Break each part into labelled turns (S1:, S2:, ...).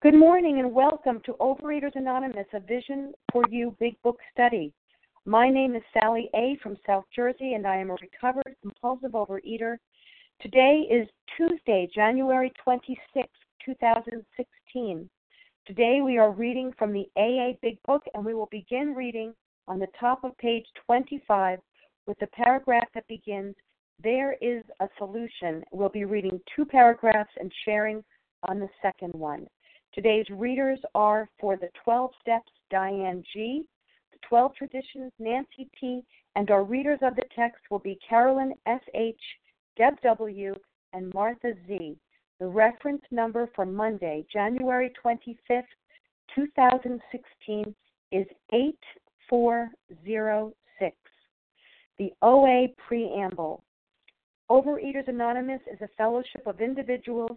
S1: Good morning and welcome to Overeaters Anonymous, a Vision for You Big Book Study. My name is Sally A. from South Jersey, and I am a recovered compulsive overeater. Today is Tuesday, January 26, 2016. Today we are reading from the AA Big Book, and we will begin reading on the top of page 25 with the paragraph that begins, There is a solution. We'll be reading two paragraphs and sharing on the second one. Today's readers are for the 12 Steps, Diane G., the 12 Traditions, Nancy T., and our readers of the text will be Carolyn S.H., Deb W., and Martha Z. The reference number for Monday, January 25th, 2016 is 8406. The OA Preamble. Overeaters Anonymous is a fellowship of individuals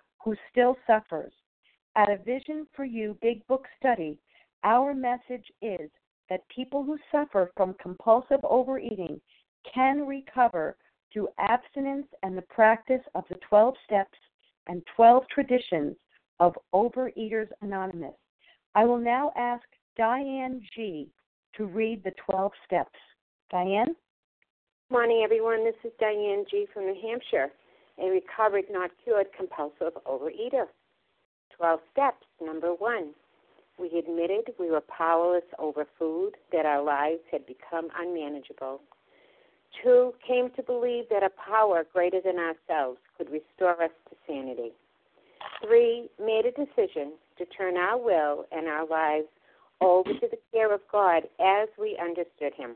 S1: who still suffers. At a Vision for You Big Book study, our message is that people who suffer from compulsive overeating can recover through abstinence and the practice of the 12 steps and 12 traditions of Overeaters Anonymous. I will now ask Diane G. to read the 12 steps. Diane?
S2: Morning, everyone. This is Diane G. from New Hampshire a recovered, not cured compulsive overeater. 12 steps. Number one, we admitted we were powerless over food, that our lives had become unmanageable. Two, came to believe that a power greater than ourselves could restore us to sanity. Three, made a decision to turn our will and our lives over to the care of God as we understood Him.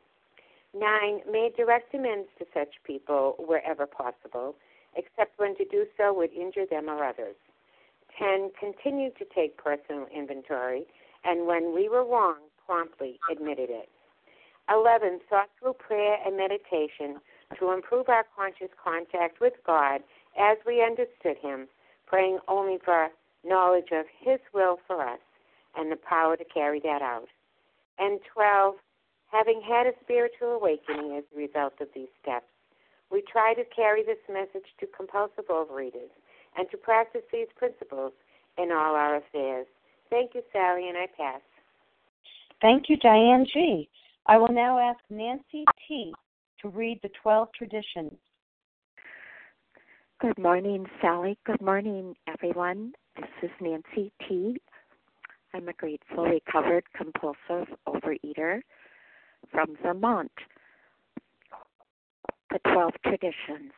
S2: Nine, made direct amends to such people wherever possible, except when to do so would injure them or others. Ten, continued to take personal inventory, and when we were wrong, promptly admitted it. Eleven, sought through prayer and meditation to improve our conscious contact with God as we understood Him, praying only for knowledge of His will for us and the power to carry that out. And 12, Having had a spiritual awakening as a result of these steps, we try to carry this message to compulsive overeaters and to practice these principles in all our affairs. Thank you, Sally, and I pass.
S1: Thank you, Diane G. I will now ask Nancy T. to read the 12 traditions.
S3: Good morning, Sally. Good morning, everyone. This is Nancy T. I'm a grateful, recovered, compulsive overeater from Vermont. The 12 traditions.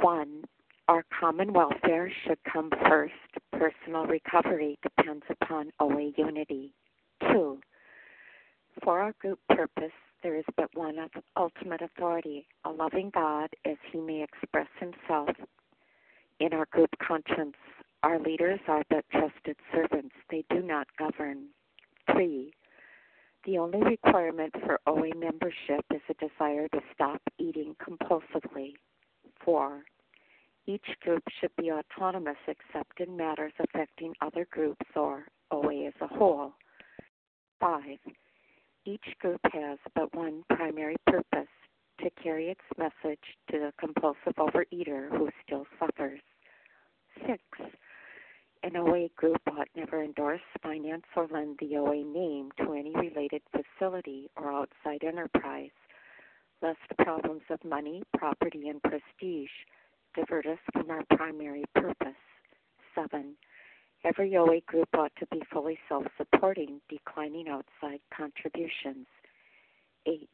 S3: 1. Our common welfare should come first. Personal recovery depends upon OA unity. 2. For our group purpose, there is but one ultimate authority, a loving God as he may express himself. In our group conscience, our leaders are but trusted servants, they do not govern. 3. The only requirement for OA membership is a desire to stop eating compulsively. 4. Each group should be autonomous except in matters affecting other groups or OA as a whole. 5. Each group has but one primary purpose to carry its message to the compulsive overeater who still suffers. 6. An OA group ought never endorse, finance, or lend the OA name to any related facility or outside enterprise, lest problems of money, property, and prestige divert us from our primary purpose. 7. Every OA group ought to be fully self supporting, declining outside contributions. 8.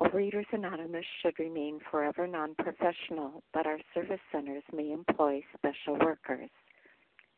S3: Overeaters Anonymous should remain forever non professional, but our service centers may employ special workers.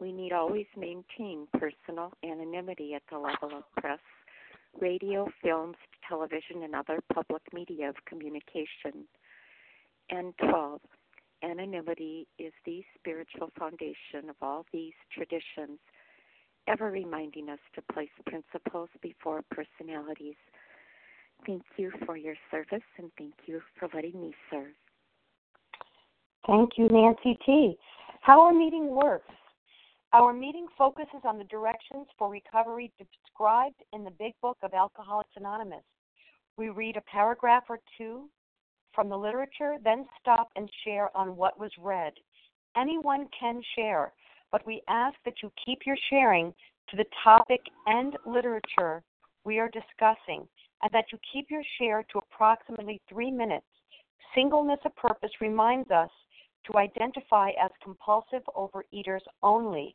S3: We need always maintain personal anonymity at the level of press, radio, films, television, and other public media of communication. And 12. Anonymity is the spiritual foundation of all these traditions, ever reminding us to place principles before personalities Thank you for your service and thank you for letting me serve.
S1: Thank you, Nancy T. How our meeting works. Our meeting focuses on the directions for recovery described in the Big Book of Alcoholics Anonymous. We read a paragraph or two from the literature, then stop and share on what was read. Anyone can share, but we ask that you keep your sharing to the topic and literature we are discussing and that you keep your share to approximately three minutes. Singleness of purpose reminds us to identify as compulsive overeaters only.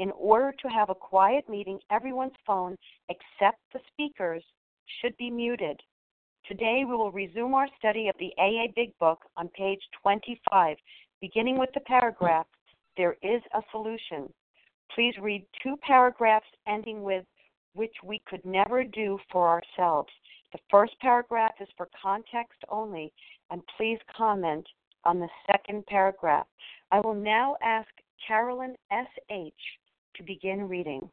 S1: In order to have a quiet meeting, everyone's phone except the speaker's should be muted. Today we will resume our study of the AA Big Book on page 25, beginning with the paragraph, There is a solution. Please read two paragraphs ending with which we could never do for ourselves. The first paragraph is for context only, and please comment on the second paragraph. I will now ask Carolyn S.H. to begin reading.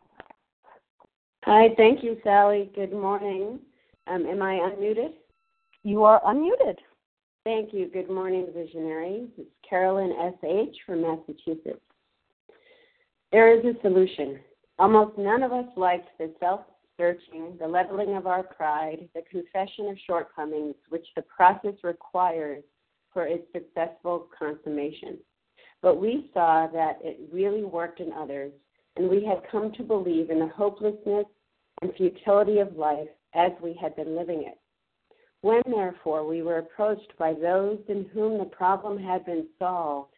S4: Hi, thank you, Sally. Good morning. Um, am I unmuted?
S1: You are unmuted.
S4: Thank you. Good morning, visionaries. It's Carolyn S.H. from Massachusetts. There is a solution. Almost none of us liked the self searching, the leveling of our pride, the confession of shortcomings, which the process requires for its successful consummation. But we saw that it really worked in others, and we had come to believe in the hopelessness and futility of life as we had been living it. When, therefore, we were approached by those in whom the problem had been solved,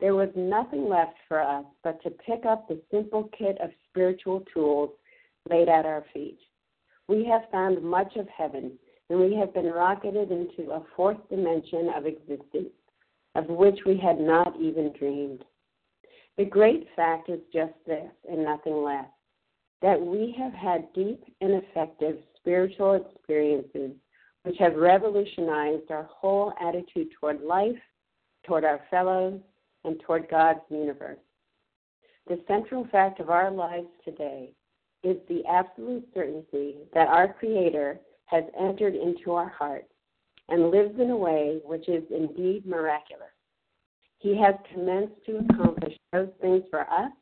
S4: there was nothing left for us but to pick up the simple kit of spiritual tools laid at our feet. We have found much of heaven, and we have been rocketed into a fourth dimension of existence, of which we had not even dreamed. The great fact is just this, and nothing less that we have had deep and effective spiritual experiences which have revolutionized our whole attitude toward life, toward our fellows, and toward God's universe. The central fact of our lives today is the absolute certainty that our Creator has entered into our hearts and lives in a way which is indeed miraculous. He has commenced to accomplish those things for us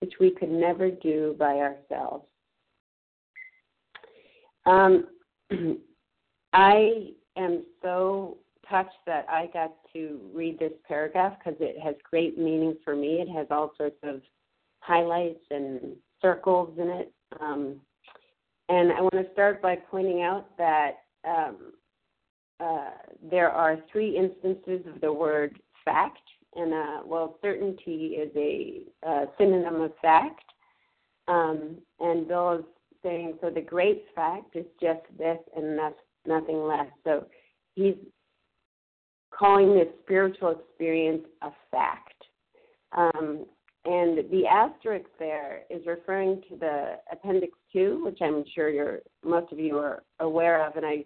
S4: which we could never do by ourselves. Um, I am so touched that I got to read this paragraph because it has great meaning for me. It has all sorts of highlights and circles in it. Um, and I want to start by pointing out that um, uh, there are three instances of the word fact, and uh, well, certainty is a uh, synonym of fact. Um, and Bill is saying, so the great fact is just this and nothing less. So he's calling this spiritual experience a fact. Um, and the asterisk there is referring to the Appendix 2, which I'm sure you're, most of you are aware of, and I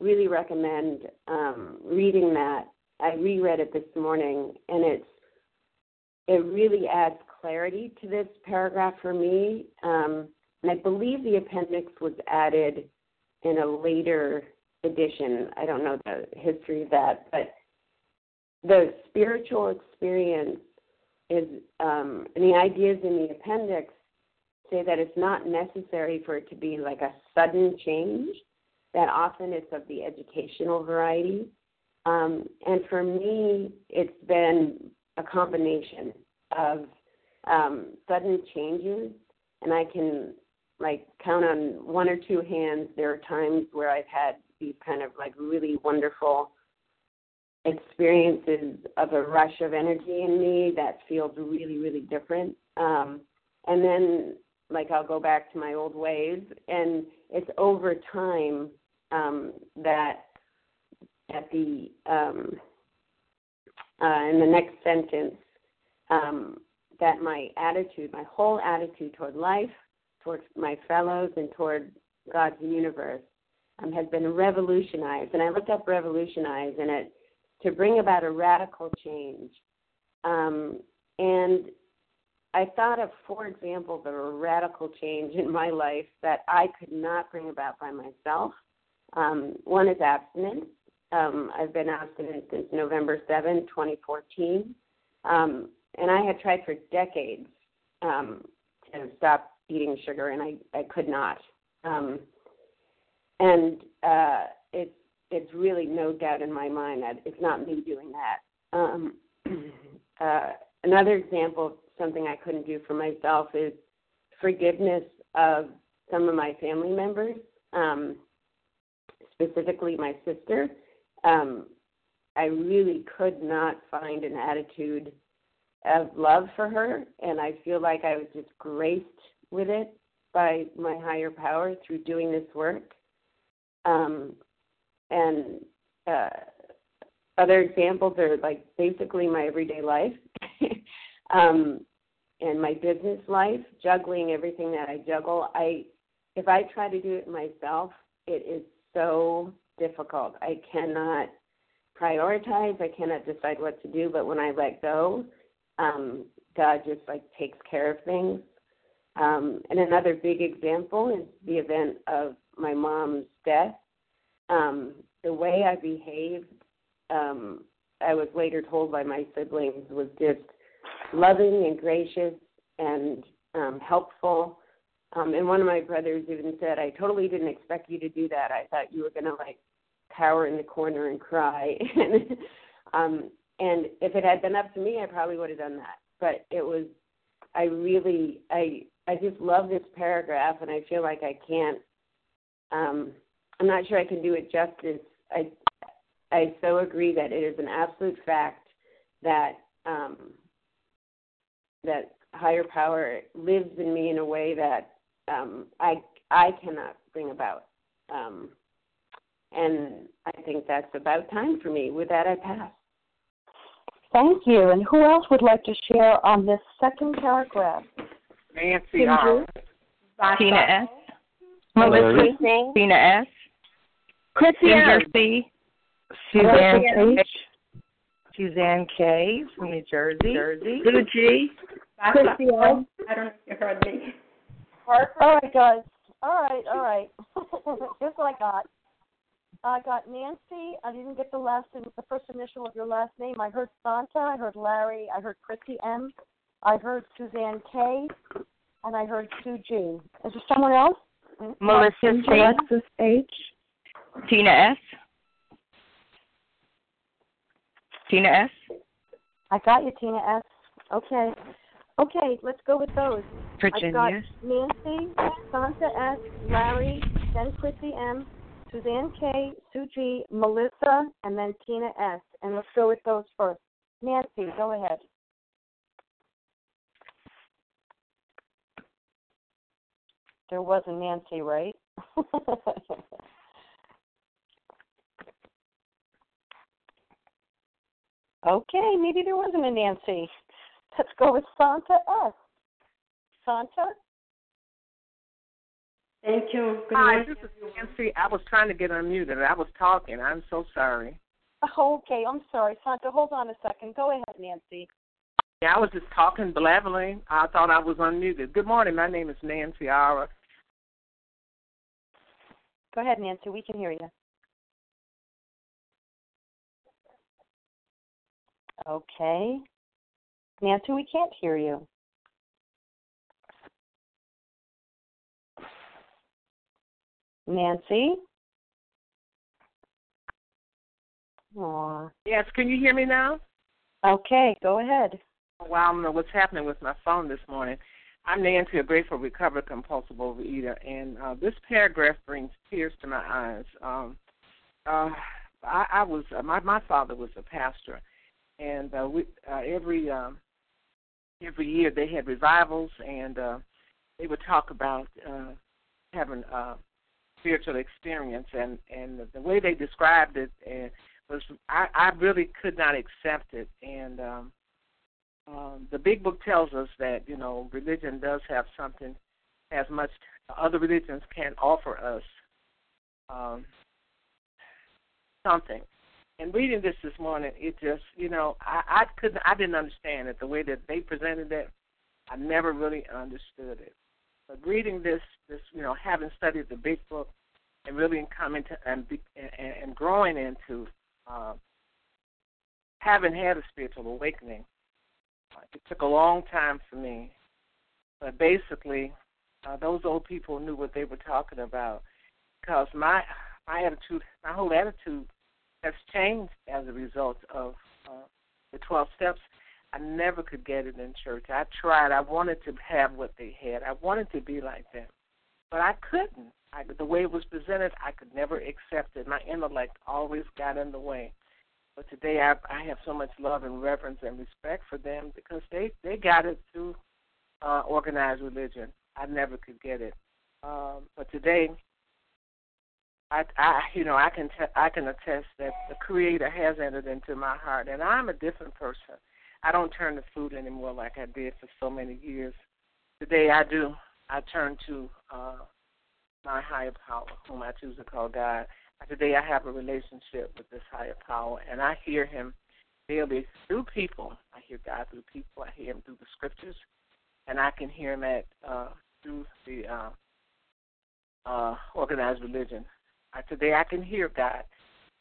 S4: really recommend um, reading that. I reread it this morning, and it's it really adds clarity to this paragraph for me. Um, and I believe the appendix was added in a later edition. I don't know the history of that, but the spiritual experience is, um, and the ideas in the appendix say that it's not necessary for it to be like a sudden change, that often it's of the educational variety. Um, and for me, it's been a combination of um, sudden changes, and I can like count on one or two hands. There are times where I've had these kind of like really wonderful experiences of a rush of energy in me that feels really, really different. Um, and then, like, I'll go back to my old ways, and it's over time um, that at the um, uh, in the next sentence um, that my attitude, my whole attitude toward life, towards my fellows, and toward God's universe um, has been revolutionized. And I looked up revolutionize, and it to bring about a radical change. Um, and I thought of four examples of a radical change in my life that I could not bring about by myself. Um, one is abstinence. Um, I've been abstinent since November 7, 2014. Um, and I had tried for decades um, to stop eating sugar, and I, I could not. Um, and uh, it's it's really no doubt in my mind that it's not me doing that. Um, uh, another example of something I couldn't do for myself is forgiveness of some of my family members, um, specifically my sister. Um, I really could not find an attitude of love for her, and I feel like I was just graced with it by my higher power through doing this work. Um, and uh, other examples are like basically my everyday life um, and my business life, juggling everything that I juggle. I if I try to do it myself, it is so difficult. I cannot prioritize. I cannot decide what to do. But when I let go, um, God just like takes care of things. Um, and another big example is the event of my mom's death um, the way I behaved, um, I was later told by my siblings, was just loving and gracious and um, helpful. Um, and one of my brothers even said, I totally didn't expect you to do that. I thought you were going to like cower in the corner and cry. and, um, and if it had been up to me, I probably would have done that. But it was, I really, I, I just love this paragraph, and I feel like I can't um, I'm not sure I can do it justice. I I so agree that it is an absolute fact that um, that higher power lives in me in a way that um, I I cannot bring about. Um, and I think that's about time for me. With that, I pass.
S1: Thank you. And who else would like to share on this second paragraph?
S2: Nancy R.
S5: Uh, Tina S.
S2: Melissa
S5: Tina S.
S2: Chrissy
S5: Ginger C.
S2: Suzanne
S5: K.
S2: Suzanne K. from New Jersey.
S5: Jersey.
S2: Sue G.
S1: Chrissy
S6: I don't know if you heard me.
S1: All right, guys. All right, all right. Here's what I got. I got Nancy. I didn't get the last, the first initial of your last name. I heard Santa. I heard Larry. I heard Chrissy M. I heard Suzanne K. And I heard Sue G. Is there someone else? Mm-hmm.
S2: Melissa C.
S1: Alexis H.
S5: Tina S. Tina S.
S1: I got you, Tina S. Okay. Okay, let's go with those.
S7: Virginia.
S1: I've got Nancy, Santa S, Larry, then Chrissy M, Suzanne K, Sue G, Melissa, and then Tina S. And let's go with those first. Nancy, go ahead. There was a Nancy, right? okay, maybe there wasn't a Nancy. Let's go with Santa S. Santa?
S6: Thank you. Good
S8: Hi, this is Nancy. I was trying to get unmuted. I was talking. I'm so sorry.
S1: Oh, okay, I'm sorry, Santa. Hold on a second. Go ahead, Nancy.
S8: Yeah, I was just talking, blabbering. I thought I was unmuted. Good morning. My name is Nancy Ara.
S1: Go ahead, Nancy. We can hear you. Okay. Nancy, we can't hear you. Nancy? Aw.
S8: Yes, can you hear me now?
S1: Okay, go ahead.
S8: Well, I don't know what's happening with my phone this morning. I'm Nancy, a grateful recovered compulsive overeater, and uh, this paragraph brings tears to my eyes. Um, uh, I, I was uh, my my father was a pastor, and uh, we uh, every um, every year they had revivals, and uh, they would talk about uh, having a spiritual experience, and and the way they described it uh, was I, I really could not accept it, and um, um, the big book tells us that you know religion does have something as much other religions can offer us um, something. And reading this this morning, it just you know I, I couldn't I didn't understand it the way that they presented it. I never really understood it. But reading this this you know having studied the big book and really coming to and and, and growing into uh, having had a spiritual awakening it took a long time for me, but basically, uh, those old people knew what they were talking about because my my attitude, my whole attitude, has changed as a result of uh, the twelve steps. I never could get it in church. I tried. I wanted to have what they had. I wanted to be like them, but I couldn't. I, the way it was presented, I could never accept it. My intellect always got in the way. But today I, I have so much love and reverence and respect for them because they they got it through uh, organized religion. I never could get it. Um, but today, I, I you know I can I can attest that the Creator has entered into my heart, and I'm a different person. I don't turn to food anymore like I did for so many years. Today I do. I turn to uh, my higher power, whom I choose to call God. Today I have a relationship with this higher power, and I hear Him daily through people. I hear God through people. I hear Him through the scriptures, and I can hear Him at uh, through the uh, uh, organized religion. Uh, today I can hear God,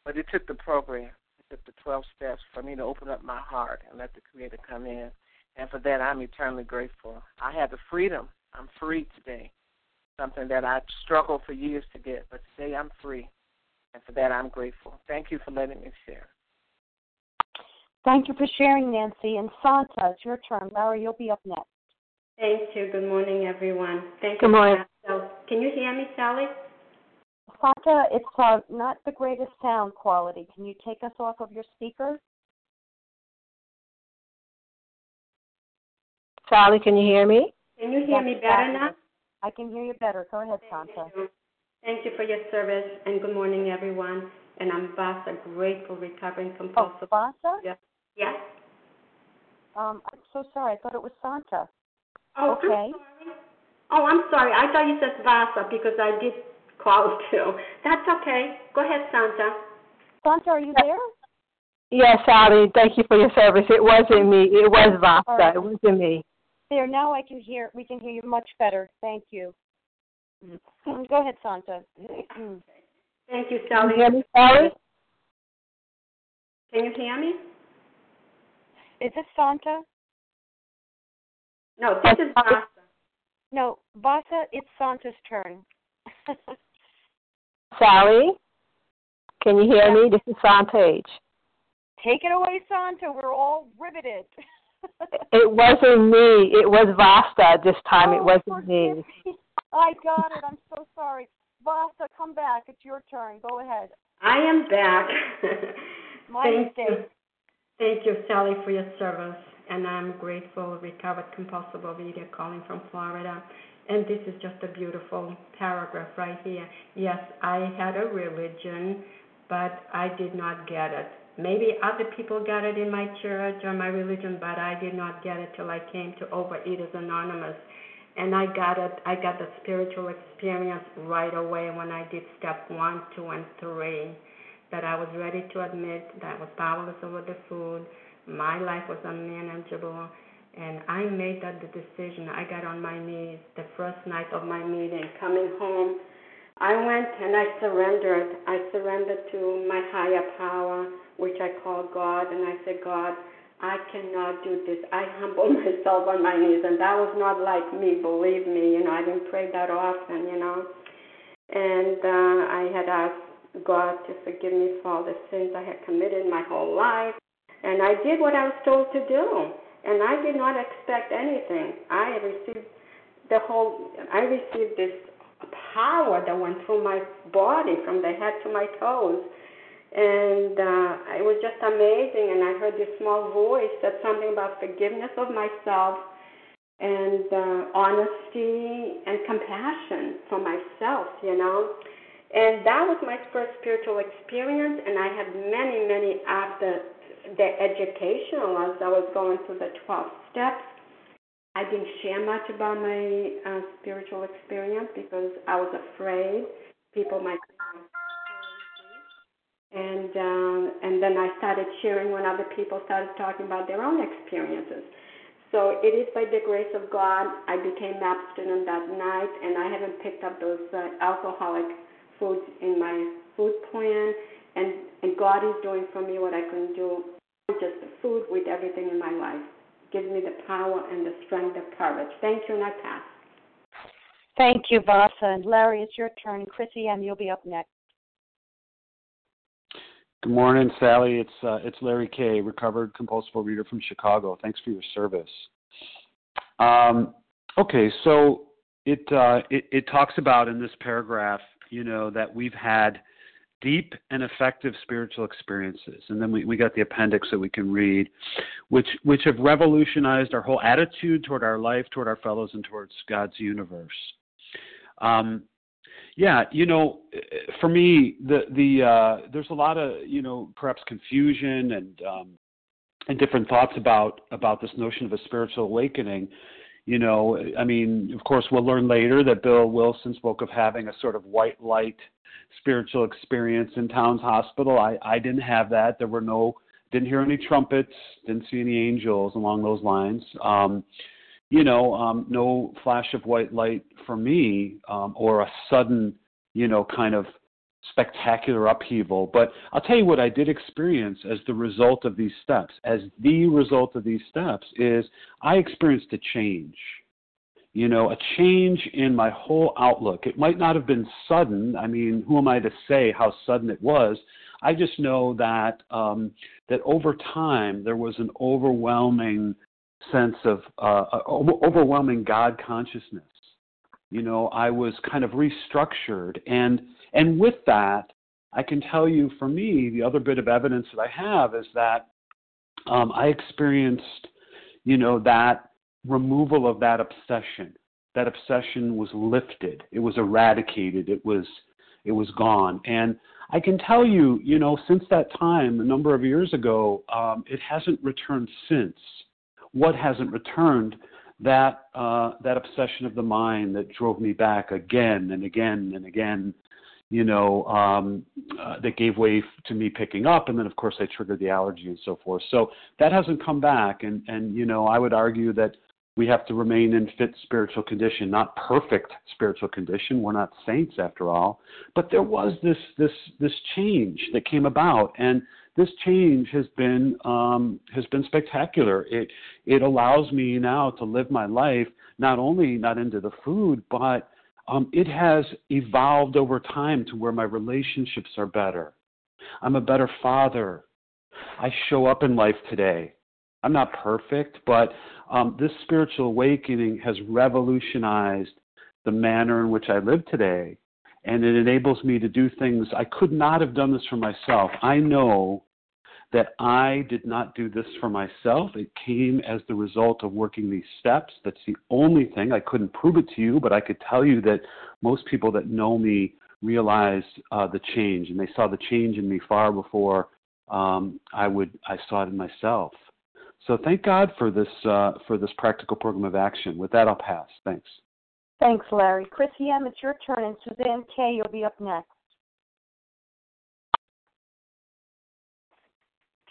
S8: but it took the program. It took the 12 steps for me to open up my heart and let the Creator come in. And for that, I'm eternally grateful. I have the freedom. I'm free today. Something that I struggled for years to get, but today I'm free. And for that, I'm grateful. Thank you for letting me share.
S1: Thank you for sharing, Nancy. And Santa, it's your turn. Larry, you'll be up next.
S6: Thank you. Good morning, everyone. Thank
S1: Good
S6: you.
S1: morning.
S6: So, can you hear me, Sally?
S1: Santa, it's uh, not the greatest sound quality. Can you take us off of your speaker?
S9: Sally, can you hear me?
S6: Can you hear
S1: Yes,
S6: me better
S1: fabulous.
S6: now?
S1: I can hear you better. Go ahead, Santa.
S6: Thank you. Thank you for your service, and good morning, everyone. And I'm Vasa, grateful, recovering compulsive.
S1: Oh,
S6: compulsive.
S1: Vasa?
S6: Yes. Yes.
S1: Um, I'm so sorry. I thought it was Santa.
S6: Oh,
S1: Okay.
S6: I'm sorry. Oh, I'm sorry. I thought you said Vasa because I did call too. That's okay. Go ahead, Santa.
S1: Santa, are you there?
S9: Yes, Sally, thank you for your service. It wasn't me. It was
S1: All
S9: Vasa.
S1: right.
S9: It wasn't me.
S1: There. Now I can hear. We can hear you much better. Thank you. Mm. Go ahead, Santa.
S6: Thank you,
S9: Can
S6: Sally.
S9: you hear me, Sally?
S6: Can you hear me?
S1: Is this Santa?
S6: No, this is Vasa.
S1: No, Vasa. It's Santa's turn.
S9: Sally, can you hear me? This is Sante H.
S1: Take it away, Santa. We're all riveted.
S9: It wasn't me. It was Vasta this time.
S1: oh,
S9: it wasn't me.
S1: I got it. I'm so sorry. Vasa, come back. It's your turn. Go ahead.
S6: I am back.
S1: My
S6: Thank
S1: mistake.
S6: you. Thank you, Sally, for your service. And I'm grateful, recovered compulsive overeater calling from Florida. And this is just a beautiful paragraph right here. Yes, I had a religion, but I did not get it. Maybe other people got it in my church or my religion, but I did not get it till I came to Overeaters Anonymous. And I got it, I got the spiritual experience right away when I did step one, two, and three. That I was ready to admit that I was powerless over the food, my life was unmanageable, and I made that the decision. I got on my knees the first night of my meeting, coming home. I went and I surrendered. I surrendered to my higher power, which I call God, and I said, God, I cannot do this. I humbled myself on my knees, and that was not like me, believe me. You know, I didn't pray that often, you know. And uh, I had asked God to forgive me for all the sins I had committed my whole life. And I did what I was told to do. And I did not expect anything. I received the whole, I received this power that went through my body from the head to my toes. And uh, it was just amazing. And I heard this small voice said something about forgiveness of myself and uh, honesty and compassion for myself, you know. And that was my first spiritual experience, and I had many, many after the educational as I was going through the 12 steps. I didn't share much about my uh, spiritual experience because I was afraid people might. And um, and then I started sharing when other people started talking about their own experiences. So it is by the grace of God I became abstinent that night, and I haven't picked up those uh, alcoholic foods in my food plan. And and God is doing for me what I couldn't do just the food, with everything in my life. Give me the power and the strength, the courage. Thank you, and I pass.
S1: Thank you, Vasa. And Larry, it's your turn. Chrissy M., you'll be up next.
S7: Good morning, Sally. It's uh, it's Larry K, recovered compulsive reader from Chicago. Thanks for your service. Um, okay, so it, uh, it it talks about in this paragraph, you know, that we've had deep and effective spiritual experiences, and then we, we got the appendix that we can read, which which have revolutionized our whole attitude toward our life, toward our fellows, and towards God's universe. Um, yeah, you know, for me, the the uh, there's a lot of you know perhaps confusion and um, and different thoughts about about this notion of a spiritual awakening. You know, I mean, of course, we'll learn later that Bill Wilson spoke of having a sort of white light spiritual experience in Towns Hospital. I I didn't have that. There were no didn't hear any trumpets, didn't see any angels along those lines. Um, you know, um, no flash of white light for me um, or a sudden, you know, kind of spectacular upheaval. But I'll tell you what I did experience as the result of these steps. As the result of these steps is I experienced a change. You know, a change in my whole outlook. It might not have been sudden. I mean, who am I to say how sudden it was? I just know that um, that over time there was an overwhelming sense of uh, overwhelming God consciousness. You know, I was kind of restructured, and and with that, I can tell you, for me, the other bit of evidence that I have is that um, I experienced, you know, that removal of that obsession. That obsession was lifted. It was eradicated. It was it was gone. And I can tell you, you know, since that time, a number of years ago, um, it hasn't returned since what hasn't returned that uh, that obsession of the mind that drove me back again and again and again you know um, uh, that gave way to me picking up and then of course i triggered the allergy and so forth. So that hasn't come back and and you know i would argue that we have to remain in fit spiritual condition not perfect spiritual condition. We're not saints after all. But there was this this this change that came about and this change has been um, has been spectacular. It it allows me now to live my life not only not into the food, but um, it has evolved over time to where my relationships are better. I'm a better father. I show up in life today. I'm not perfect, but um, this spiritual awakening has revolutionized the manner in which I live today. And it enables me to do things I could not have done this for myself. I know that I did not do this for myself. It came as the result of working these steps. That's the only thing. I couldn't prove it to you, but I could tell you that most people that know me realized uh, the change, and they saw the change in me far before um, I would I saw it in myself. So thank God for this uh, for this practical program of action. With that, I'll pass. Thanks.
S1: Thanks, Larry. Chrissy M., it's your turn, and Suzanne K., you'll be up next.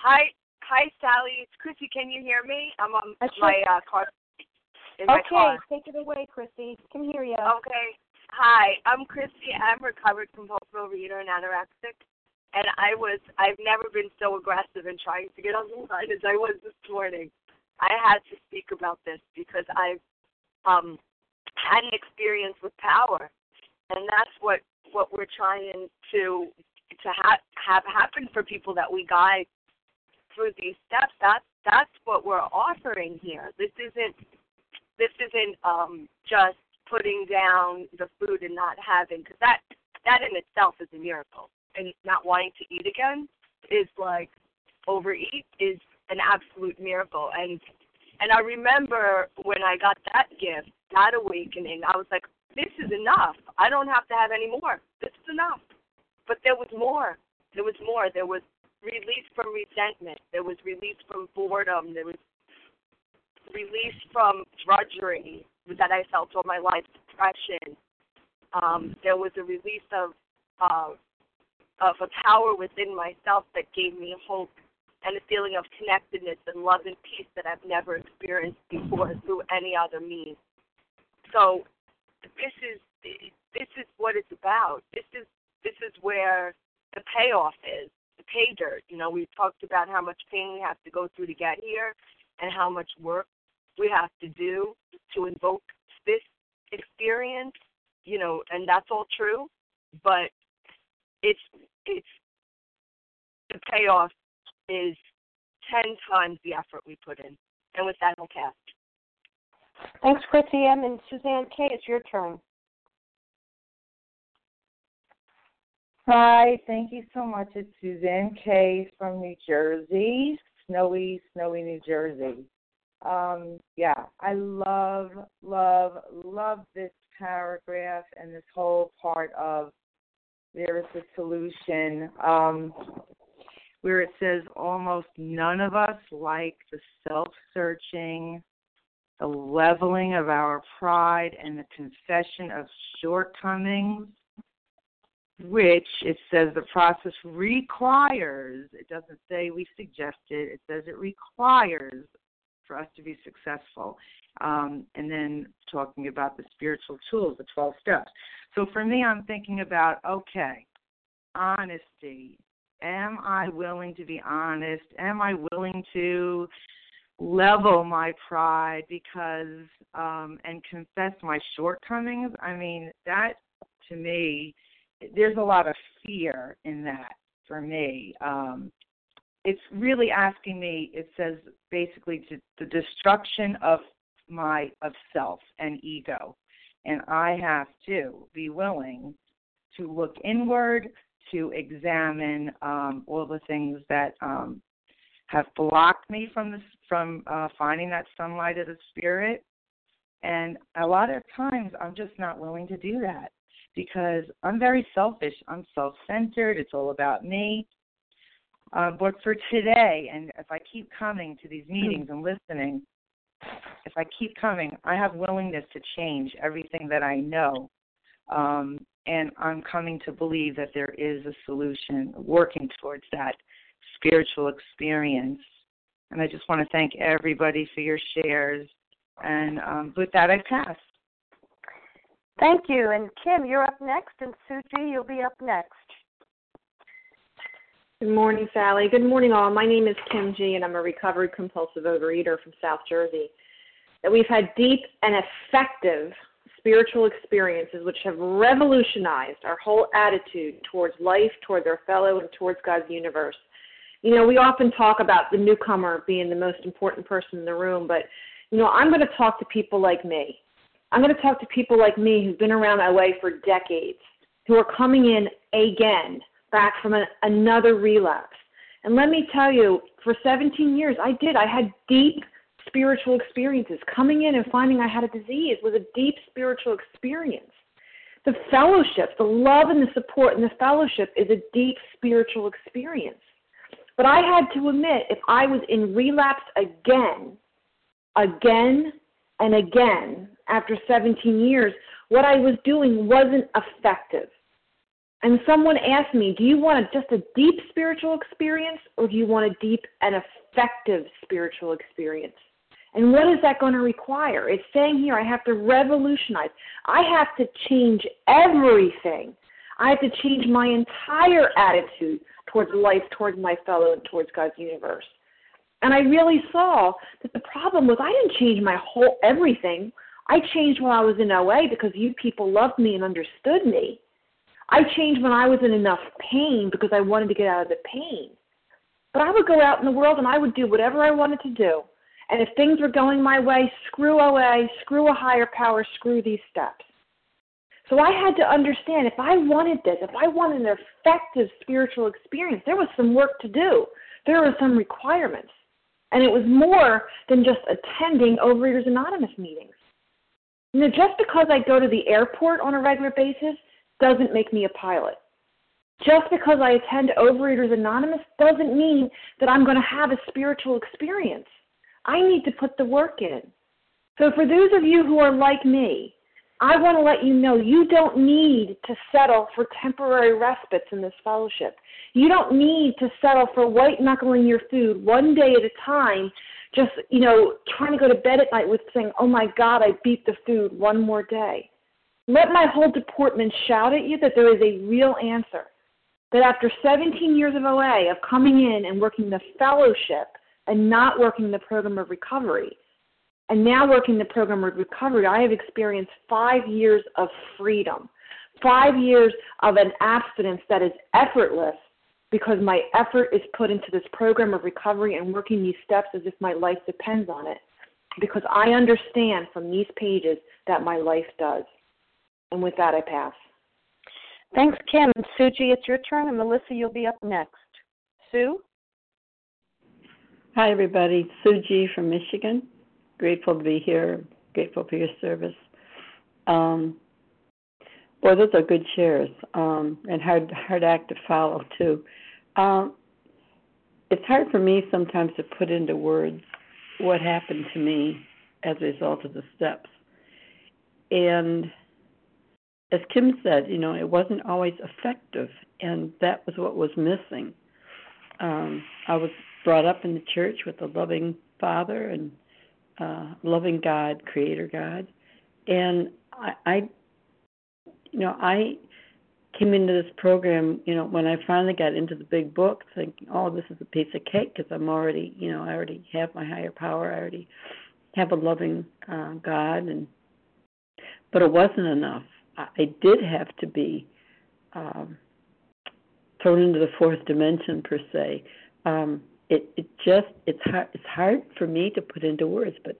S10: Hi, hi, Sally. It's Chrissy. Can you hear me? I'm on my uh, car. In my
S1: okay,
S10: car.
S1: take it away, Chrissy. Can hear you.
S10: Okay. Hi, I'm Christy. I'm recovered compulsive overeater and anorexic, and I was I've never been so aggressive in trying to get on the line as I was this morning. I had to speak about this because I've um had an experience with power, and that's what what we're trying to to ha- have happen for people that we guide through these steps. That's that's what we're offering here. This isn't this isn't um, just putting down the food and not having because that that in itself is a miracle. And not wanting to eat again is like overeat is an absolute miracle. And and I remember when I got that gift, that awakening, I was like, this is enough. I don't have to have any more. This is enough. But there was more. There was more. There was release from resentment. There was release from boredom. There was release from drudgery that I felt all my life, depression. Um, there was a release of uh, of a power within myself that gave me hope and a feeling of connectedness and love and peace that I've never experienced before through any other means. So this is this is what it's about. This is this is where the payoff is the pay dirt. You know, we talked about how much pain we have to go through to get here and how much work we have to do to invoke this experience, you know, and that's all true, but it's it's the payoff is ten times the effort we put in. And with that I'll cast.
S1: Thanks, Chrissy M. And Suzanne K., it's your turn.
S11: Hi, thank you so much. It's Suzanne K from New Jersey, snowy, snowy New Jersey. Um, yeah, I love, love, love this paragraph and this whole part of there is a solution um, where it says almost none of us like the self searching, the leveling of our pride, and the confession of shortcomings which it says the process requires, it doesn't say we suggest it, it says it requires for us to be successful. Um, and then talking about the spiritual tools, the 12 steps. So for me, I'm thinking about okay, honesty. Am I willing to be honest? Am I willing to level my pride because um and confess my shortcomings? I mean, that to me there's a lot of fear in that for me. Um, it's really asking me. It says basically to the destruction of my of self and ego, and I have to be willing to look inward to examine um, all the things that um, have blocked me from this from uh, finding that sunlight of the spirit. And a lot of times, I'm just not willing to do that because I'm very selfish. I'm self centered. It's all about me. Uh, but for today, and if I keep coming to these meetings and listening, if I keep coming, I have willingness to change everything that I know. Um, and I'm coming to believe that there is a solution, working towards that spiritual experience. And I just want to thank everybody for your shares. And um, with that, I pass.
S1: Thank you. And Kim, you're up next, and Sue G, you'll be up next.
S12: Good morning, Sally. Good morning, all. My name is Kim G, and I'm a recovered compulsive overeater from South Jersey. That we've had deep and effective spiritual experiences which have revolutionized our whole attitude towards life, towards our fellow, and towards God's universe. You know, we often talk about the newcomer being the most important person in the room, but you know, I'm going to talk to people like me. I'm going to talk to people like me who've been around OA for decades, who are coming in again back from a, another relapse. And let me tell you, for 17 years, I did. I had deep spiritual experiences. Coming in and finding I had a disease was a deep spiritual experience. The fellowship, the love and the support and the fellowship is a deep spiritual experience. But I had to admit, if I was in relapse again, again, and again after 17 years, what I was doing wasn't effective. And someone asked me, Do you want just a deep spiritual experience or do you want a deep and effective spiritual experience? And what is that going to require? It's saying here I have to revolutionize. I have to change everything. I have to change my entire attitude towards life, towards my fellow, and towards God's universe. And I really saw that the problem was I didn't change my whole everything. I changed when I was in OA because you people loved me and understood me. I changed when I was in enough pain because I wanted to get out of the pain. But I would go out in the world and I would do whatever I wanted to do. And if things were going my way, screw OA, screw a higher power, screw these steps. So I had to understand if I wanted this, if I wanted an effective spiritual experience, there was some work to do. There were some requirements. And it was more than just attending Overeaters Anonymous meetings. Know, just because I go to the airport on a regular basis doesn't make me a pilot. Just because I attend Overeaters Anonymous doesn't mean that I'm going to have a spiritual experience. I need to put the work in. So, for those of you who are like me, I want to let you know you don't need to settle for temporary respites in this fellowship. You don't need to settle for white knuckling your food one day at a time, just, you know, trying to go to bed at night with saying, oh my God, I beat the food one more day. Let my whole deportment shout at you that there is a real answer. That after 17 years of OA, of coming in and working the fellowship and not working the program of recovery, and now working the program of recovery, I have experienced five years of freedom, five years of an abstinence that is effortless because my effort is put into this program of recovery and working these steps as if my life depends on it. Because I understand from these pages that my life does. And with that, I pass.
S1: Thanks, Kim. Sue G, it's your turn, and Melissa, you'll be up next. Sue?
S13: Hi, everybody. Sue G from Michigan. Grateful to be here. Grateful for your service. Um, boy, those are good shares, um, and hard hard act to follow too. Um, it's hard for me sometimes to put into words what happened to me as a result of the steps, and as Kim said, you know, it wasn't always effective, and that was what was missing. Um, I was brought up in the church with a loving father and uh, loving God, Creator God, and I, you know, I came into this program, you know, when I finally got into the big book, thinking, oh, this is a piece of cake because I'm already, you know, I already have my higher power, I already have a loving uh, God, and but it wasn't enough. I did have to be um, thrown into the fourth dimension per se. Um, it it just it's hard it's hard for me to put into words, but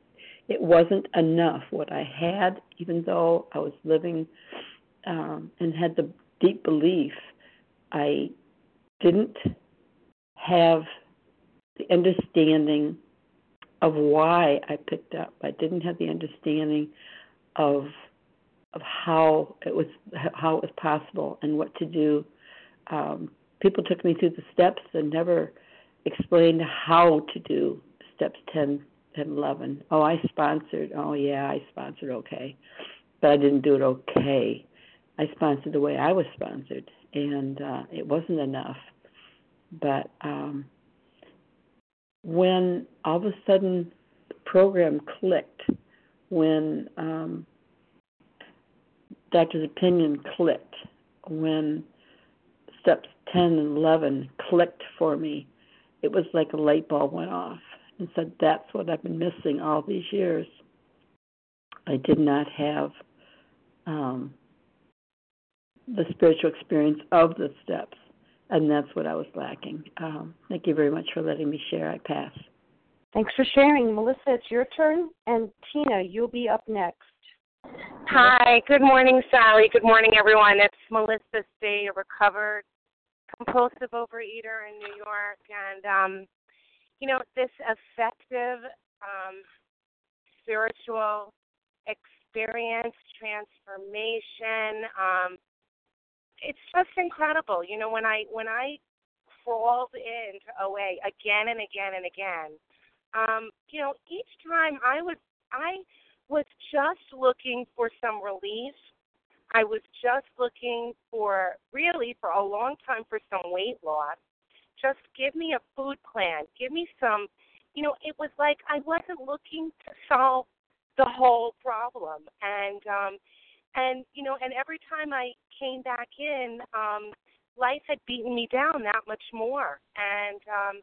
S13: it wasn't enough. What I had, even though I was living um, and had the deep belief, I didn't have the understanding of why I picked up. I didn't have the understanding of of how it was how it was possible and what to do. Um, people took me through the steps and never explained how to do steps 10 and 11. Oh, I sponsored. Oh, yeah, I sponsored okay. But I didn't do it okay. I sponsored the way I was sponsored, and uh, it wasn't enough. But um, when all of a sudden the program clicked, when um, Doctor's opinion clicked, when steps 10 and 11 clicked for me, it was like a light bulb went off and said, That's what I've been missing all these years. I did not have um, the spiritual experience of the steps. and that's what I was lacking. Um, thank you very much for letting me share. I pass.
S1: Thanks for sharing. Melissa, it's your turn. And Tina, you'll be up next.
S14: Hi, good morning, Sally. Good morning, everyone. It's Melissa C., a recovered compulsive overeater in New York. And, um, you know, this effective um, spiritual experience, transformation, um, it's just incredible. You know, when I when I crawled into OA again and again and again, um, you know, each time I was I was just looking for some relief. I was just looking for really for a long time for some weight loss. Just give me a food plan. Give me some you know, it was like I wasn't looking to solve the whole problem. And um and you know, and every time I came back in, um life had beaten me down that much more. And um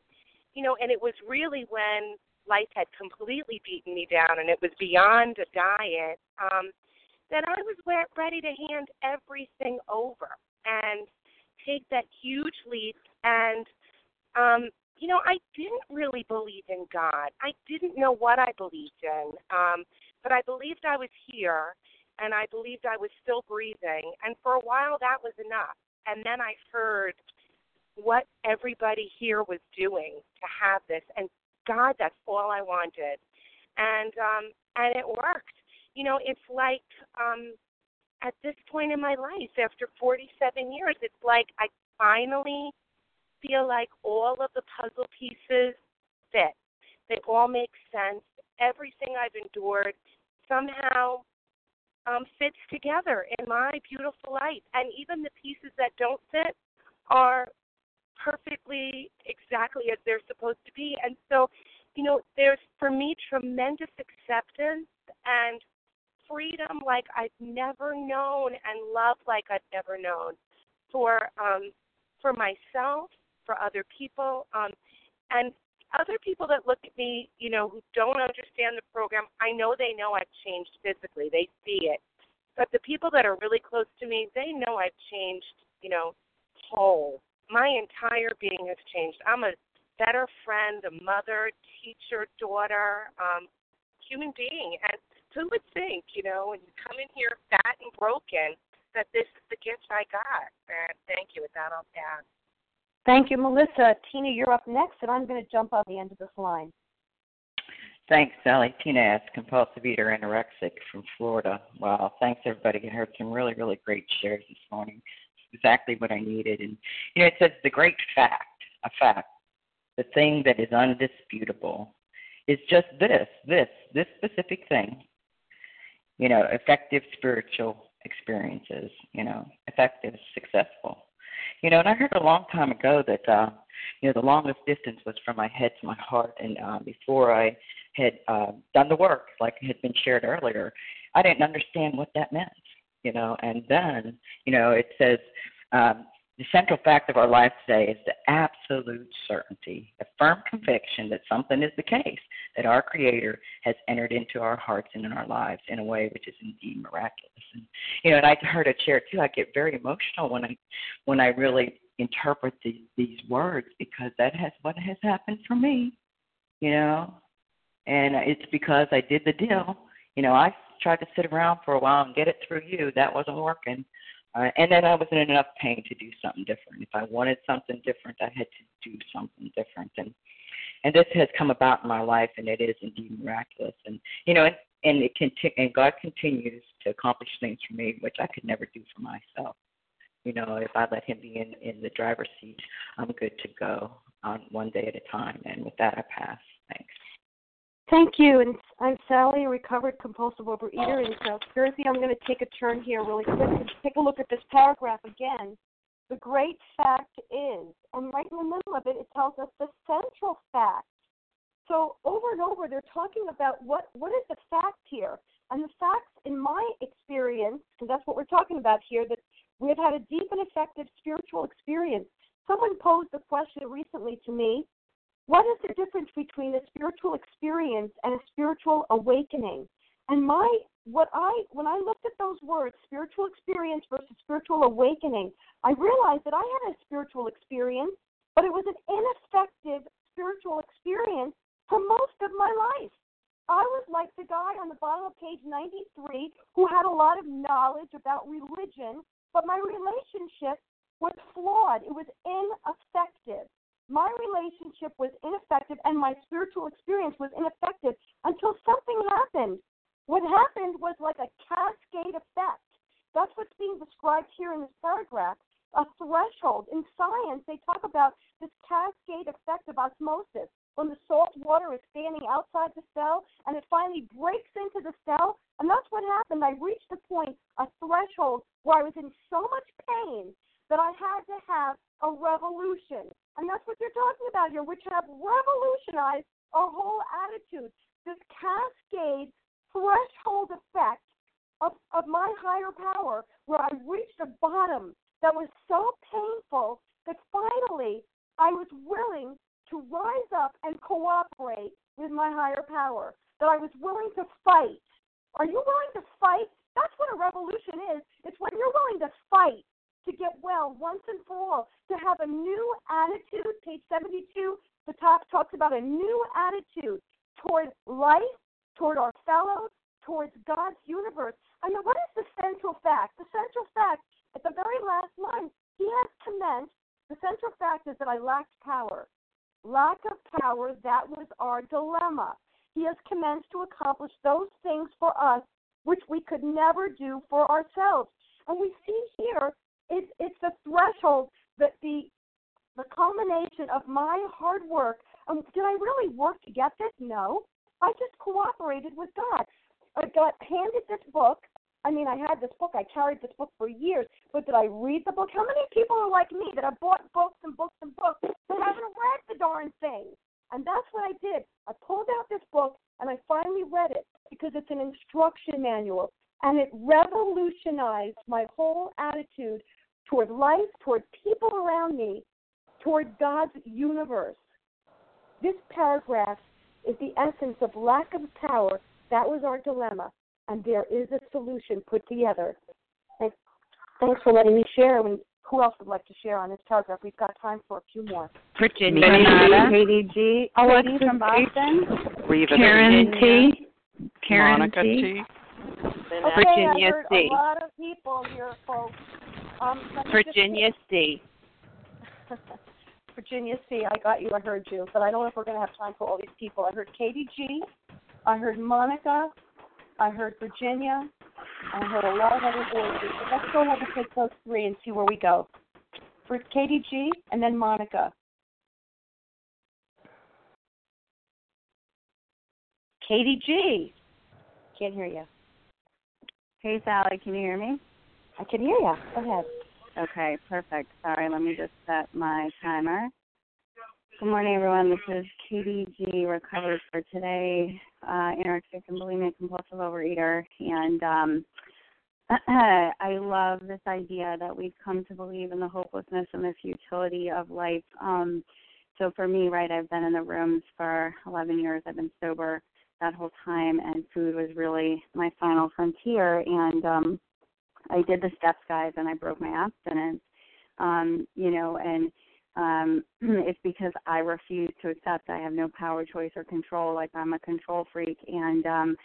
S14: you know, and it was really when life had completely beaten me down and it was beyond a diet, um, that I was ready to hand everything over and take that huge leap. And, um, you know, I didn't really believe in God. I didn't know what I believed in, um, but I believed I was here and I believed I was still breathing. And for a while, that was enough. And then I heard what everybody here was doing to have this and God, that's all I wanted. And um and it worked. You know, it's like um at this point in my life, after 47 years, it's like I finally feel like all of the puzzle pieces fit. They all make sense. Everything I've endured somehow um, fits together in my beautiful life. And even the pieces that don't fit are perfectly exactly as they're supposed to be. And so, you know, there's for me tremendous acceptance and freedom like I've never known and love like I've never known for um for myself, for other people, um and other people that look at me, you know, who don't understand the program, I know they know I've changed physically. They see it. But the people that are really close to me, they know I've changed, you know, whole my entire being has changed. I'm a better friend, a mother, teacher, daughter, um, human being. And who would think, you know, when you come in here fat and broken, that this is the gift I got? And thank you. With that, I'll pass.
S1: Thank you, Melissa. Tina, you're up next, and I'm going to jump on the end of this line.
S5: Thanks, Sally. Tina S., compulsive eater, anorexic from Florida. Wow, thanks everybody. I heard some really, really great shares this morning exactly what I needed. And you know, it says the great fact, a fact, the thing that is undisputable is just this, this, this specific thing. You know, effective spiritual experiences, you know, effective, successful. You know, and I heard a long time ago that uh, you know, the longest distance was from my head to my heart and uh, before I had uh, done the work, like had been shared earlier, I didn't understand what that meant you know, and then, you know, it says um, the central fact of our life today is the absolute certainty, the firm conviction that something is the case, that our Creator has entered into our hearts and in our lives in a way which is indeed miraculous. And you know, and I heard a chair too. I get very emotional when I when I really interpret the, these words because that has what has happened for me. You know, and it's because I did the deal. You know, I tried to sit around for a while and get it through you. That wasn't working. Uh, and then I was in enough pain to do something different. If I wanted something different, I had to do something different. And and this has come about in my life, and it is indeed miraculous. And you know, and, and it conti- and God continues to accomplish things for me which I could never do for myself. You know, if I let Him be in in the driver's seat, I'm good to go on one day at a time. And with that, I pass. Thanks.
S1: Thank you. And I'm Sally, a recovered compulsive overeater in South Jersey. I'm going to take a turn here really quick and take a look at this paragraph again. The great fact is, and right in the middle of it, it tells us the central fact. So over and over, they're talking about what what is the fact here, and the facts, in my experience, and that's what we're talking about here, that we've had a deep and effective spiritual experience. Someone posed a question recently to me what is the difference between a spiritual experience and a spiritual awakening? And my what I when I looked at those words, spiritual experience versus spiritual awakening, I realized that I had a spiritual experience, but it was an ineffective spiritual experience for most of my life. I was like the guy on the bottom of page 93 who had a lot of knowledge about religion, but my relationship was flawed. It was ineffective. My relationship was ineffective and my spiritual experience was ineffective until something happened. What happened was like a cascade effect. That's what's being described here in this paragraph a threshold. In science, they talk about this cascade effect of osmosis when the salt water is standing outside the cell and it finally breaks into the cell. And that's what happened. I reached a point, a threshold, where I was in so much pain that I had to have a revolution. And that's what you're talking about here, which have revolutionized our whole attitude. This cascade threshold effect of, of my higher power, where I reached a bottom that was so painful that finally I was willing to rise up and cooperate with my higher power, that I was willing to fight. Are you willing to fight? That's what a revolution is. It's when you're willing to fight to get well once and for all, to have a new attitude. Page 72, the talk talks about a new attitude toward life, toward our fellows, towards God's universe. I mean, what is the central fact? The central fact, at the very last line, he has commenced. The central fact is that I lacked power. Lack of power, that was our dilemma. He has commenced to accomplish those things for us which we could never do for ourselves. And we see here it's it's the threshold that the the culmination of my hard work. Um, did I really work to get this? No. I just cooperated with God. I got handed this book. I mean, I had this book. I carried this book for years. But did I read the book? How many people are like me that have bought books and books and books but haven't read the darn thing? And that's what I did. I pulled out this book and I finally read it because it's an instruction manual and it revolutionized my whole attitude toward life, toward people around me, toward God's universe. This paragraph is the essence of lack of power. That was our dilemma, and there is a solution put together. Thanks for letting me share. And who else would like to share on this paragraph? We've got time for a few more.
S15: Virginia,
S16: Katie G. Katie from Boston.
S15: Reva
S16: Karen T.
S15: Karen
S16: Monica
S15: T.
S16: T.
S1: Okay,
S15: Virginia C.
S1: a lot of people here, folks. Um, me just-
S15: Virginia C.
S1: Virginia C. I got you. I heard you, but I don't know if we're going to have time for all these people. I heard Katie G. I heard Monica. I heard Virginia. I heard a lot of other voices. But let's go ahead and take those three and see where we go. For Katie G. and then Monica. Katie G. Can't hear you.
S16: Hey, Sally, can you hear me?
S1: I can hear you. Go ahead.
S16: Okay, perfect. Sorry, let me just set my timer. Good morning, everyone. This is Katie G. Recovered for today, uh, anorexic and bulimic compulsive overeater, and um, I love this idea that we've come to believe in the hopelessness and the futility of life. Um, so for me, right, I've been in the rooms for 11 years. I've been sober that whole time, and food was really my final frontier. And um, I did the steps, guys, and I broke my abstinence. Um, you know, and um it's because I refuse to accept I have no power, choice, or control. Like I'm a control freak, and um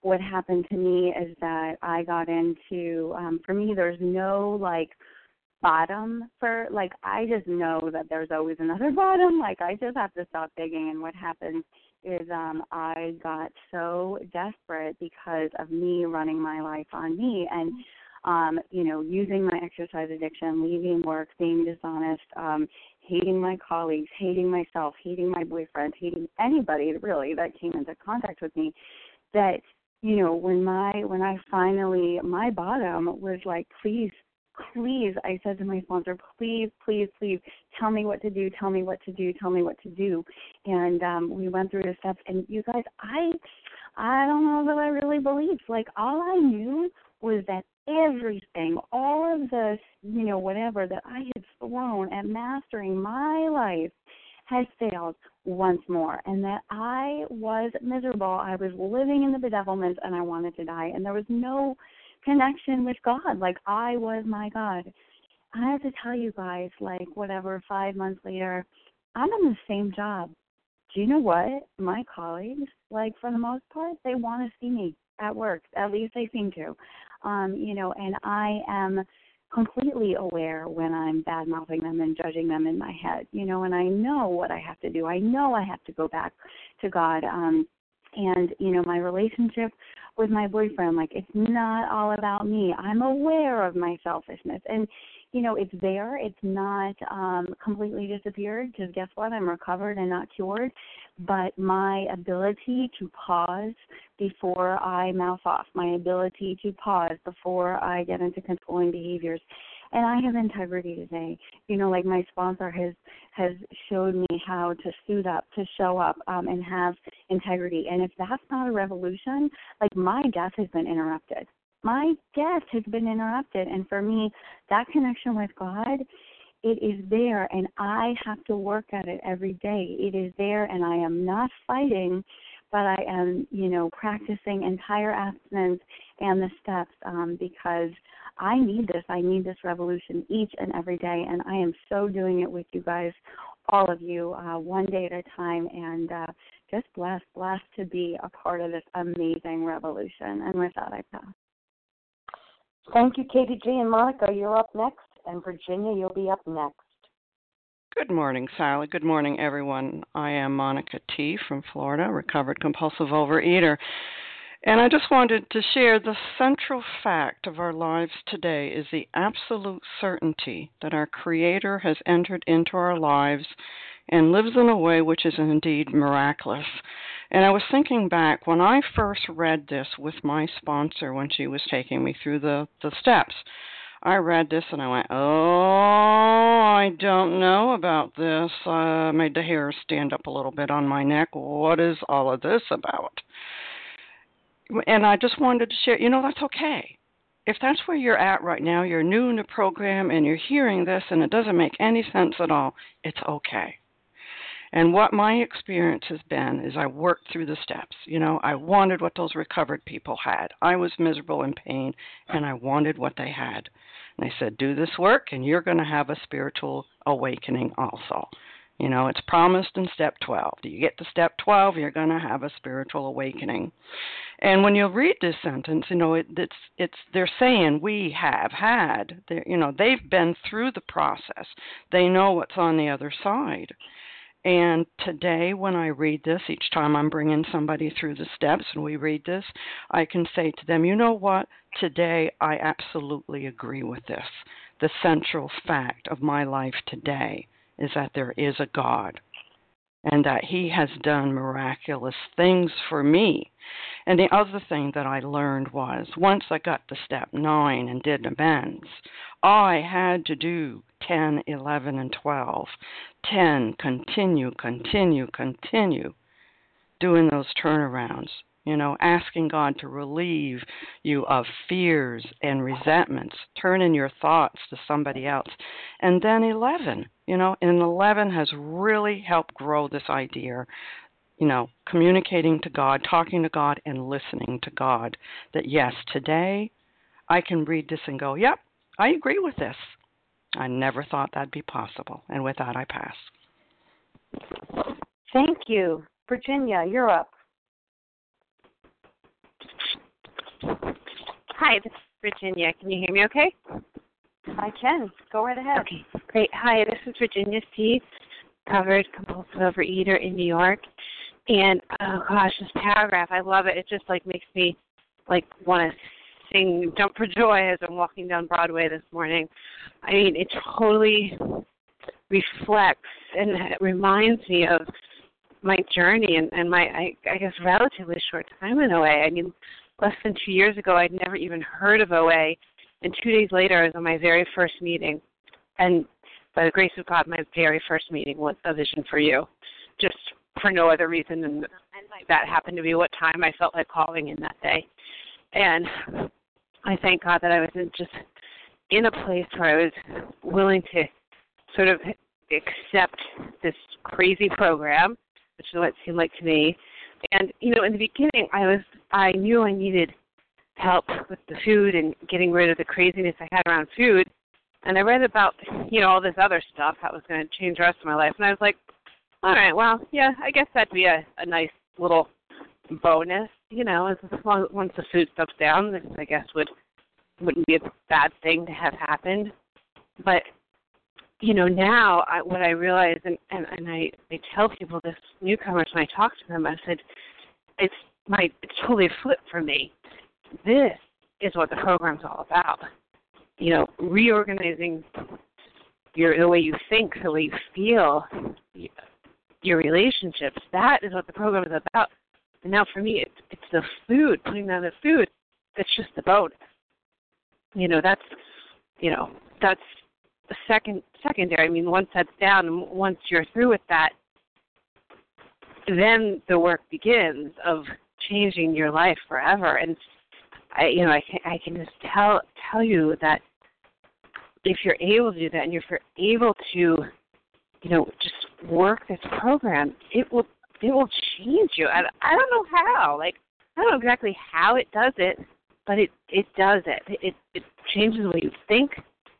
S16: what happened to me is that I got into um for me there's no like bottom for like I just know that there's always another bottom. Like I just have to stop digging and what happens is um I got so desperate because of me running my life on me and um, you know, using my exercise addiction, leaving work, being dishonest, um, hating my colleagues, hating myself, hating my boyfriend, hating anybody really that came into contact with me, that, you know, when my when I finally my bottom was like, please, please, I said to my sponsor, please, please, please tell me what to do, tell me what to do, tell me what to do. And um we went through the steps and you guys I I don't know that I really believed. Like all I knew was that everything, all of the, you know, whatever that I had thrown at mastering my life had failed once more and that I was miserable. I was living in the bedevilment and I wanted to die. And there was no connection with God. Like I was my God. I have to tell you guys, like whatever, five months later, I'm in the same job. Do you know what? My colleagues, like for the most part, they want to see me at work. At least they seem to. Um, you know, and I am completely aware when I'm bad mouthing them and judging them in my head, you know, and I know what I have to do. I know I have to go back to God. Um and, you know, my relationship with my boyfriend, like it's not all about me. I'm aware of my selfishness and you know, it's there. It's not um completely disappeared because guess what? I'm recovered and not cured. But my ability to pause before I mouth off, my ability to pause before I get into controlling behaviors. And I have integrity today. You know, like my sponsor has has showed me how to suit up, to show up, um, and have integrity. And if that's not a revolution, like my death has been interrupted my death has been interrupted. And for me, that connection with God, it is there, and I have to work at it every day. It is there, and I am not fighting, but I am, you know, practicing entire abstinence and the steps um, because I need this. I need this revolution each and every day, and I am so doing it with you guys, all of you, uh, one day at a time, and uh, just blessed, blessed to be a part of this amazing revolution. And with that, I pass.
S1: Thank you, Katie G. And Monica, you're up next. And Virginia, you'll be up next.
S17: Good morning, Sally. Good morning, everyone. I am Monica T. from Florida, recovered compulsive overeater. And I just wanted to share the central fact of our lives today is the absolute certainty that our Creator has entered into our lives and lives in a way which is indeed miraculous. And I was thinking back when I first read this with my sponsor when she was taking me through the, the steps. I read this and I went, Oh, I don't know about this. Uh, made the hair stand up a little bit on my neck. What is all of this about? And I just wanted to share, you know, that's okay. If that's where you're at right now, you're new in the program and you're hearing this and it doesn't make any sense at all, it's okay. And what my experience has been is I worked through the steps. You know, I wanted what those recovered people had. I was miserable in pain and I wanted what they had. They said, Do this work and you're going to have a spiritual awakening also. You know, it's promised in step 12. Do you get to step 12, you're going to have a spiritual awakening. And when you read this sentence, you know, it, it's it's they're saying we have had. You know, they've been through the process. They know what's on the other side. And today, when I read this, each time I'm bringing somebody through the steps and we read this, I can say to them, you know what? Today, I absolutely agree with this. The central fact of my life today is that there is a God and that He has done miraculous things for me. And the other thing that I learned was once I got to step nine and did amends, I had to do 10, 11, and 12. 10, continue, continue, continue doing those turnarounds. You know, asking God to relieve you of fears and resentments, turning your thoughts to somebody else. And then 11, you know, and 11 has really helped grow this idea you know, communicating to God, talking to God, and listening to God. That yes, today I can read this and go, yep, I agree with this. I never thought that'd be possible. And with that, I pass.
S1: Thank you. Virginia, you're up.
S14: Hi, this is Virginia. Can you hear me okay?
S1: I can. Go right ahead.
S14: Okay, great. Hi, this is Virginia C., covered compulsive overeater in New York. And oh gosh, this paragraph, I love it. It just like makes me like want to sing "Jump for Joy" as I'm walking down Broadway this morning. I mean, it totally reflects and it reminds me of my journey and, and my I, I guess relatively short time in OA. I mean, less than two years ago, I'd never even heard of OA, and two days later, I was on my very first meeting, and by the grace of God, my very first meeting was a vision for you, just for no other reason than that happened to be what time I felt like calling in that day, and I thank God that I was in just in a place where I was willing to sort of
S15: accept this crazy program, which is what it seemed like to me. And you know, in the beginning, I was I knew I needed help with the food and getting rid of the craziness I had around food. And I read about you know all this other stuff that was going to change the rest of my life, and I was like, all right, well, yeah, I guess that'd be a, a nice little bonus, you know, as long once the food stuff's down, I guess would wouldn't be a bad thing to have happened. But you know, now I, what I realize, and, and and I I tell people this newcomers when I talk to them, I said, it's my it's totally flipped for me. This is what the program's all about. You know, reorganizing your the way you think, the way you feel, your relationships. That is what the program is about. And now for me, it's it's the food, putting down the food. That's just the bonus. You know, that's you know that's second secondary. I mean, once that's down, and once you're through with that, then the work begins of changing your life forever. And I, you know, I can I can just tell tell you that if you're able to do that, and if you're able to you know, just work this program, it will it will change you. And I don't know how. Like I don't know exactly how it does it, but it it does it. It it changes the way you think,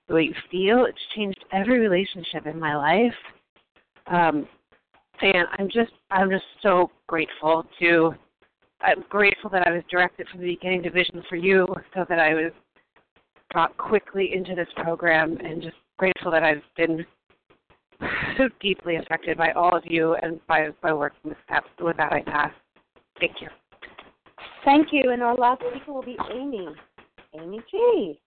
S15: the way you feel. It's changed every relationship in my life. Um and I'm just I'm just so grateful to I'm grateful that I was directed from the beginning to Vision for You so that I was brought quickly into this program and just grateful that I've been so deeply affected by all of you and by by working with that. With that, I pass. Thank you.
S1: Thank you. And our last speaker will be Amy. Amy G.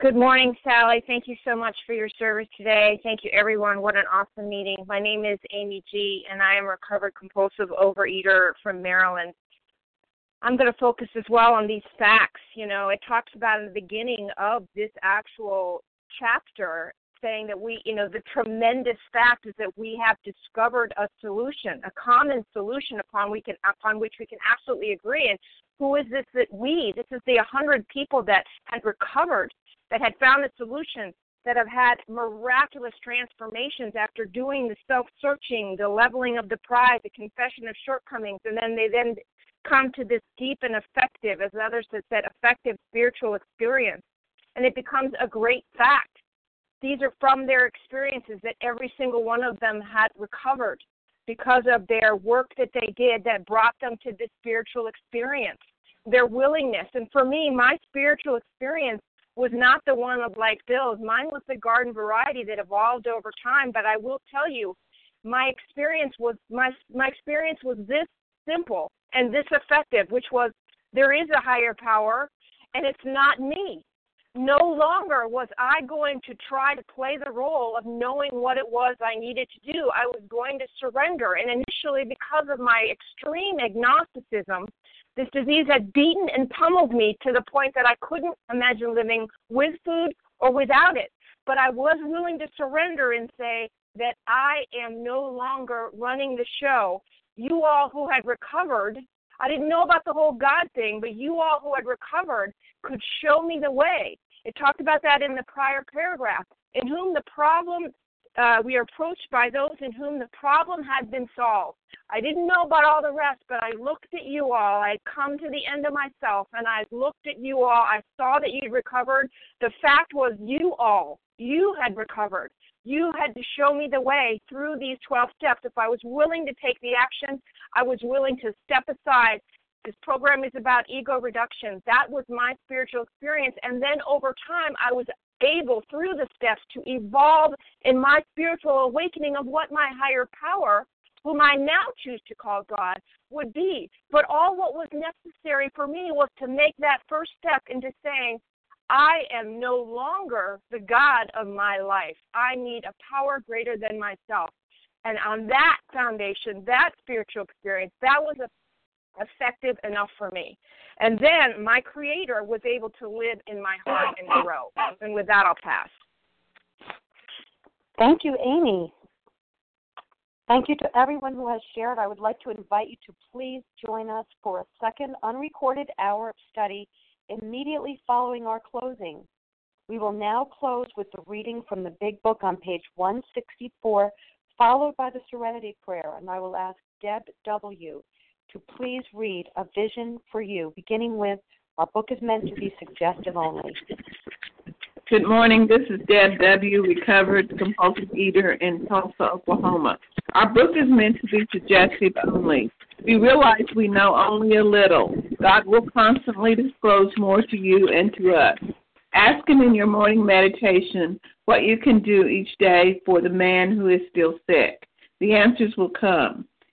S18: Good morning, Sally. Thank you so much for your service today. Thank you, everyone. What an awesome meeting. My name is Amy G., and I am a recovered compulsive overeater from Maryland. I'm going to focus as well on these facts. You know, it talks about in the beginning of this actual chapter saying that we, you know, the tremendous fact is that we have discovered a solution, a common solution upon we can upon which we can absolutely agree. And who is this that we? This is the 100 people that had recovered, that had found a solution, that have had miraculous transformations after doing the self-searching, the leveling of the pride, the confession of shortcomings, and then they then come to this deep and effective, as others have said, effective spiritual experience and it becomes a great fact. These are from their experiences that every single one of them had recovered because of their work that they did that brought them to this spiritual experience, their willingness. And for me, my spiritual experience was not the one of like Bill's. Mine was the garden variety that evolved over time. But I will tell you, my experience was my my experience was this simple and this effective, which was there is a higher power, and it's not me no longer was I going to try to play the role of knowing what it was I needed to do. I was going to surrender. And initially, because of my extreme agnosticism, this disease had beaten and pummeled me to the point that I couldn't imagine living with food or without it. But I was willing to surrender and say that I am no longer running the show. You all who had recovered I didn't know about the whole God thing, but you all who had recovered could show me the way. It talked about that in the prior paragraph. In whom the problem, uh, we are approached by those in whom the problem had been solved. I didn't know about all the rest, but I looked at you all. I had come to the end of myself, and I looked at you all. I saw that you'd recovered. The fact was, you all, you had recovered. You had to show me the way through these 12 steps. If I was willing to take the action, I was willing to step aside this program is about ego reduction. That was my spiritual experience. And then over time, I was able, through the steps, to evolve in my spiritual awakening of what my higher power, whom I now choose to call God, would be. But all what was necessary for me was to make that first step into saying, I am no longer the God of my life. I need a power greater than myself. And on that foundation, that spiritual experience, that was effective enough for me. And then my creator was able to live in my heart and grow. And with that, I'll pass.
S1: Thank you, Amy. Thank you to everyone who has shared. I would like to invite you to please join us for a second unrecorded hour of study immediately following our closing. We will now close with the reading from the Big Book on page 164, followed by the Serenity Prayer, and I will ask Deb W. to please read A Vision for You, beginning with Our book is meant to be suggestive only.
S19: Good morning. This is Deb W., recovered compulsive eater in Tulsa, Oklahoma. Our book is meant to be suggestive only. We realize we know only a little. God will constantly disclose more to you and to us. Ask Him in your morning meditation what you can do each day for the man who is still sick. The answers will come